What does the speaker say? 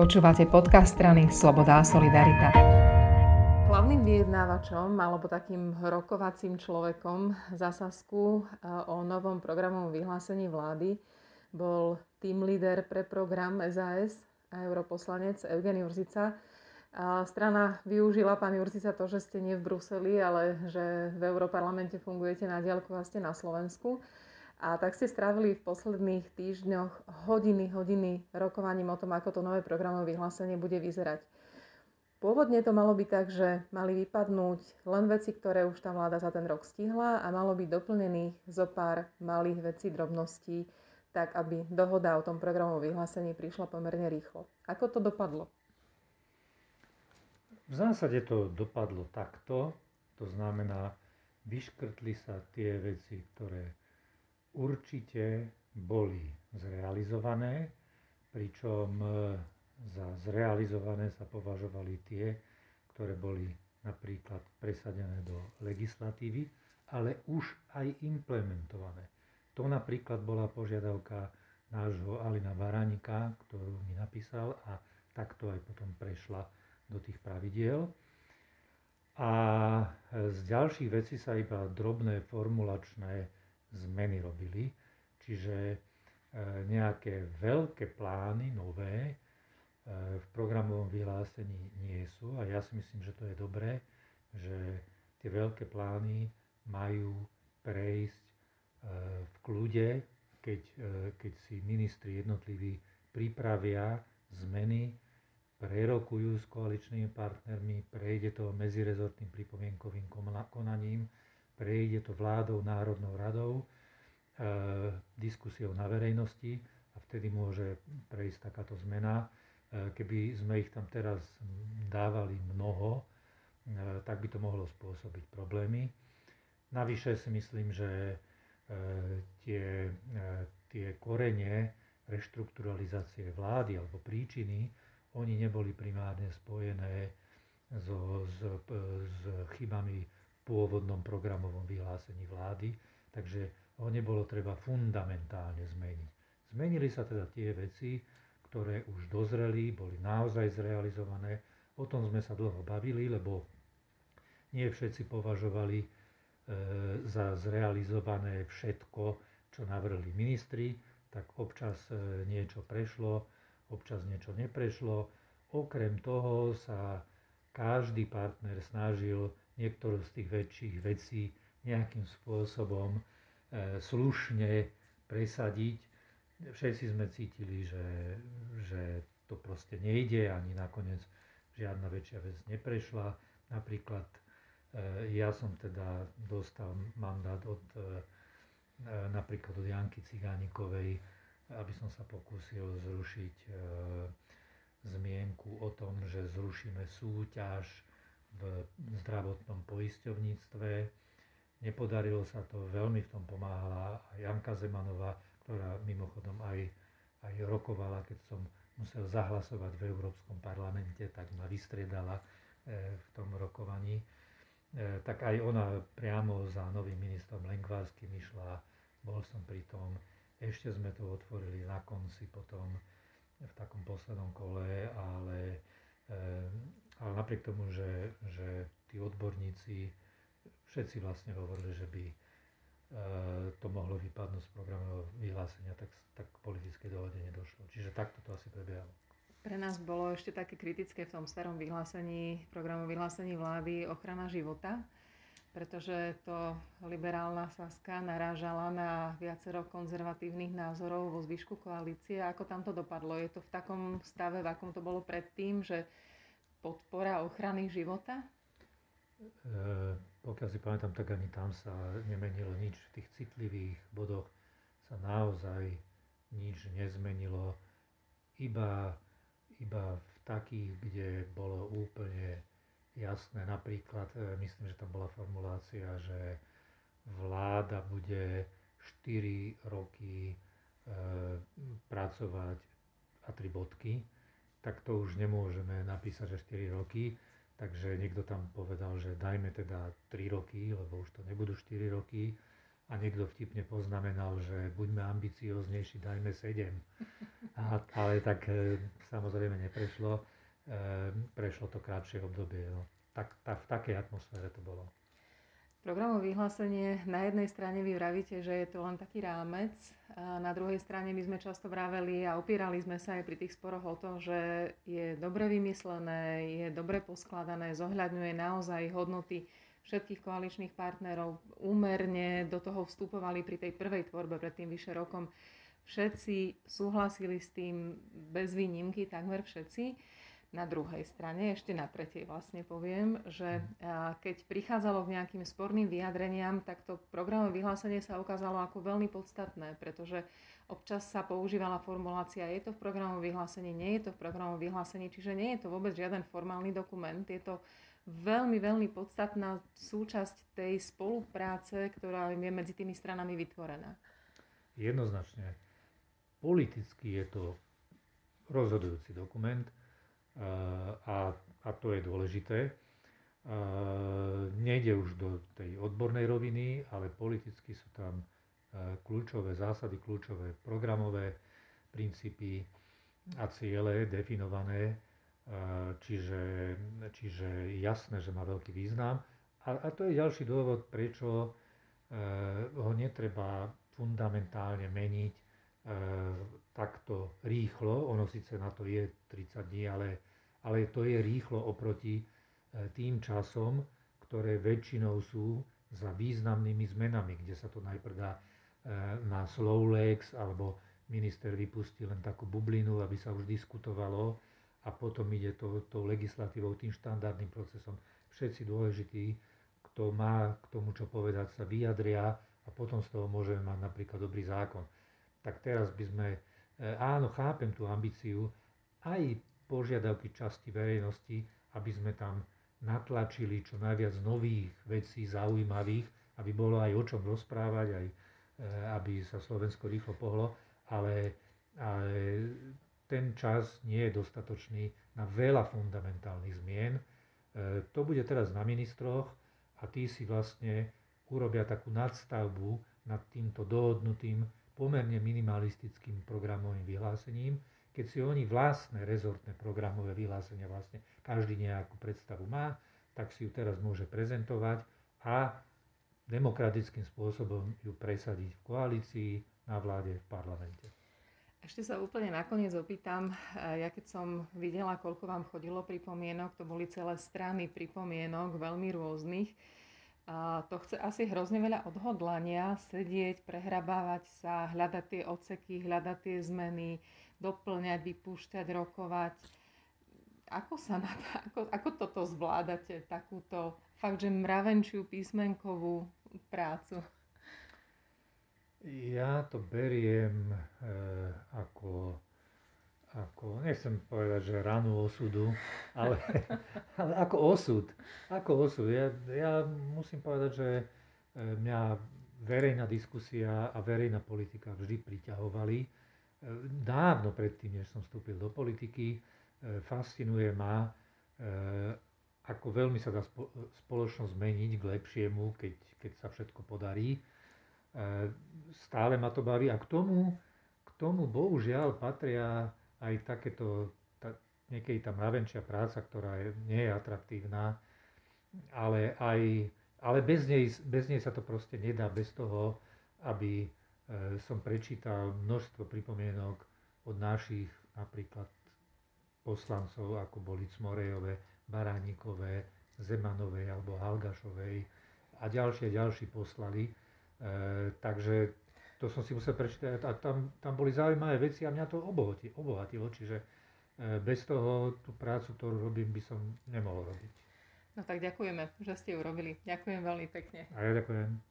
Počúvate podcast strany Sloboda a Solidarita. Hlavným vyjednávačom alebo takým rokovacím človekom za Sasku o novom programovom vyhlásení vlády bol tým líder pre program SAS a europoslanec Eugen Jurzica. Strana využila, pán Jurzica, to, že ste nie v Bruseli, ale že v Európarlamente fungujete na diaľku a ste na Slovensku. A tak ste strávili v posledných týždňoch hodiny, hodiny rokovaním o tom, ako to nové programové vyhlásenie bude vyzerať. Pôvodne to malo byť tak, že mali vypadnúť len veci, ktoré už tá vláda za ten rok stihla a malo byť doplnených zo pár malých vecí, drobností, tak aby dohoda o tom programovom vyhlásení prišla pomerne rýchlo. Ako to dopadlo? V zásade to dopadlo takto, to znamená, vyškrtli sa tie veci, ktoré určite boli zrealizované, pričom e, za zrealizované sa považovali tie, ktoré boli napríklad presadené do legislatívy, ale už aj implementované. To napríklad bola požiadavka nášho Alina Baranika, ktorú mi napísal a takto aj potom prešla do tých pravidiel. A z ďalších vecí sa iba drobné formulačné zmeny robili, čiže e, nejaké veľké plány nové e, v programovom vyhlásení nie sú. A ja si myslím, že to je dobré, že tie veľké plány majú prejsť e, v kľude, keď, keď si ministri jednotliví pripravia zmeny, prerokujú s koaličnými partnermi, prejde to medzirezortným pripomienkovým konaním, prejde to vládou, Národnou radou, e, diskusiou na verejnosti a vtedy môže prejsť takáto zmena. E, keby sme ich tam teraz dávali mnoho, e, tak by to mohlo spôsobiť problémy. Navyše si myslím, že tie, tie korene reštrukturalizácie vlády alebo príčiny, oni neboli primárne spojené so, s, s chybami pôvodnom programovom vyhlásení vlády, takže ho nebolo treba fundamentálne zmeniť. Zmenili sa teda tie veci, ktoré už dozreli, boli naozaj zrealizované. O tom sme sa dlho bavili, lebo nie všetci považovali e, za zrealizované všetko, čo navrhli ministri, tak občas e, niečo prešlo, občas niečo neprešlo. Okrem toho sa každý partner snažil niektorú z tých väčších vecí nejakým spôsobom e, slušne presadiť. Všetci sme cítili, že, že to proste nejde, ani nakoniec žiadna väčšia vec neprešla. Napríklad e, ja som teda dostal mandát od e, napríklad od Janky Cigánikovej, aby som sa pokúsil zrušiť zmienku o tom, že zrušíme súťaž v zdravotnom poisťovníctve. Nepodarilo sa to, veľmi v tom pomáhala aj Janka Zemanová, ktorá mimochodom aj, aj rokovala, keď som musel zahlasovať v Európskom parlamente, tak ma vystriedala e, v tom rokovaní. E, tak aj ona priamo za novým ministrom Lengvárským išla, bol som pri tom. Ešte sme to otvorili na konci potom v takom poslednom kole, ale e, ale napriek tomu, že, že tí odborníci všetci vlastne hovorili, že by e, to mohlo vypadnúť z programového vyhlásenia, tak, tak k dohode nedošlo. Čiže takto to asi prebiehalo. Pre nás bolo ešte také kritické v tom starom vyhlásení, programu vyhlásení vlády ochrana života, pretože to liberálna Saska narážala na viacero konzervatívnych názorov vo zvyšku koalície. Ako tam to dopadlo? Je to v takom stave, v akom to bolo predtým, že podpora ochrany života? E, pokiaľ si pamätám, tak ani tam sa nemenilo nič. V tých citlivých bodoch sa naozaj nič nezmenilo. Iba, iba v takých, kde bolo úplne jasné. Napríklad, e, myslím, že tam bola formulácia, že vláda bude 4 roky e, pracovať a tri bodky tak to už nemôžeme napísať, že 4 roky. Takže niekto tam povedal, že dajme teda 3 roky, lebo už to nebudú 4 roky. a niekto vtipne poznamenal, že buďme ambicioznejší, dajme 7. A, ale tak e, samozrejme neprešlo. E, prešlo to krátšie obdobie. No. Tak, tak, v takej atmosfére to bolo. Programové vyhlásenie, na jednej strane vy vravíte, že je to len taký rámec, a na druhej strane my sme často vraveli a opierali sme sa aj pri tých sporoch o to, že je dobre vymyslené, je dobre poskladané, zohľadňuje naozaj hodnoty všetkých koaličných partnerov, úmerne do toho vstupovali pri tej prvej tvorbe pred tým vyše rokom. Všetci súhlasili s tým bez výnimky, takmer všetci. Na druhej strane, ešte na tretej vlastne poviem, že keď prichádzalo k nejakým sporným vyjadreniam, tak to programové vyhlásenie sa ukázalo ako veľmi podstatné, pretože občas sa používala formulácia, je to v programovom vyhlásení, nie je to v programovom vyhlásení, čiže nie je to vôbec žiaden formálny dokument, je to veľmi, veľmi podstatná súčasť tej spolupráce, ktorá je medzi tými stranami vytvorená. Jednoznačne. Politicky je to rozhodujúci dokument a, a to je dôležité. Nejde už do tej odbornej roviny, ale politicky sú tam kľúčové zásady, kľúčové programové princípy a ciele definované. Čiže, čiže jasné, že má veľký význam. A, a to je ďalší dôvod, prečo ho netreba fundamentálne meniť takto rýchlo. Ono síce na to je 30 dní, ale ale to je rýchlo oproti e, tým časom, ktoré väčšinou sú za významnými zmenami, kde sa to najprv dá e, na slow legs, alebo minister vypustí len takú bublinu, aby sa už diskutovalo a potom ide to, legislatívou, tým štandardným procesom. Všetci dôležití, kto má k tomu čo povedať, sa vyjadria a potom z toho môžeme mať napríklad dobrý zákon. Tak teraz by sme, áno, chápem tú ambíciu, aj požiadavky časti verejnosti, aby sme tam natlačili čo najviac nových vecí zaujímavých, aby bolo aj o čom rozprávať, aj e, aby sa Slovensko rýchlo pohlo, ale, ale ten čas nie je dostatočný na veľa fundamentálnych zmien. E, to bude teraz na ministroch a tí si vlastne urobia takú nadstavbu nad týmto dohodnutým pomerne minimalistickým programovým vyhlásením, keď si oni vlastné rezortné programové vyhlásenia vlastne každý nejakú predstavu má, tak si ju teraz môže prezentovať a demokratickým spôsobom ju presadiť v koalícii, na vláde, v parlamente. Ešte sa úplne nakoniec opýtam, ja keď som videla, koľko vám chodilo pripomienok, to boli celé strany pripomienok, veľmi rôznych, a to chce asi hrozne veľa odhodlania, sedieť, prehrabávať sa, hľadať tie odseky, hľadať tie zmeny, doplňať, vypúšťať, rokovať. Ako, sa na to, ako, ako toto zvládate, takúto fakt, že mravenčiu písmenkovú prácu? Ja to beriem e, nechcem povedať, že ranu osudu, ale, ale ako osud. Ako osud. Ja, ja musím povedať, že e, mňa verejná diskusia a verejná politika vždy priťahovali dávno predtým, než som vstúpil do politiky, e, fascinuje ma, e, ako veľmi sa dá spoločnosť zmeniť k lepšiemu, keď, keď sa všetko podarí. E, stále ma to baví a k tomu, k tomu bohužiaľ patria aj takéto, tá, niekedy tá mravenčia práca, ktorá je, nie je atraktívna, ale, aj, ale bez, nej, bez nej sa to proste nedá, bez toho, aby E, som prečítal množstvo pripomienok od našich napríklad poslancov, ako boli Cmorejové, Baránikové, Zemanovej alebo Halgašovej a ďalšie ďalší poslali. E, takže to som si musel prečítať a tam, tam boli zaujímavé veci a mňa to obohatilo, obohatilo čiže e, bez toho tú prácu, ktorú robím, by som nemohol robiť. No tak ďakujeme, že ste ju robili. Ďakujem veľmi pekne. A ja ďakujem.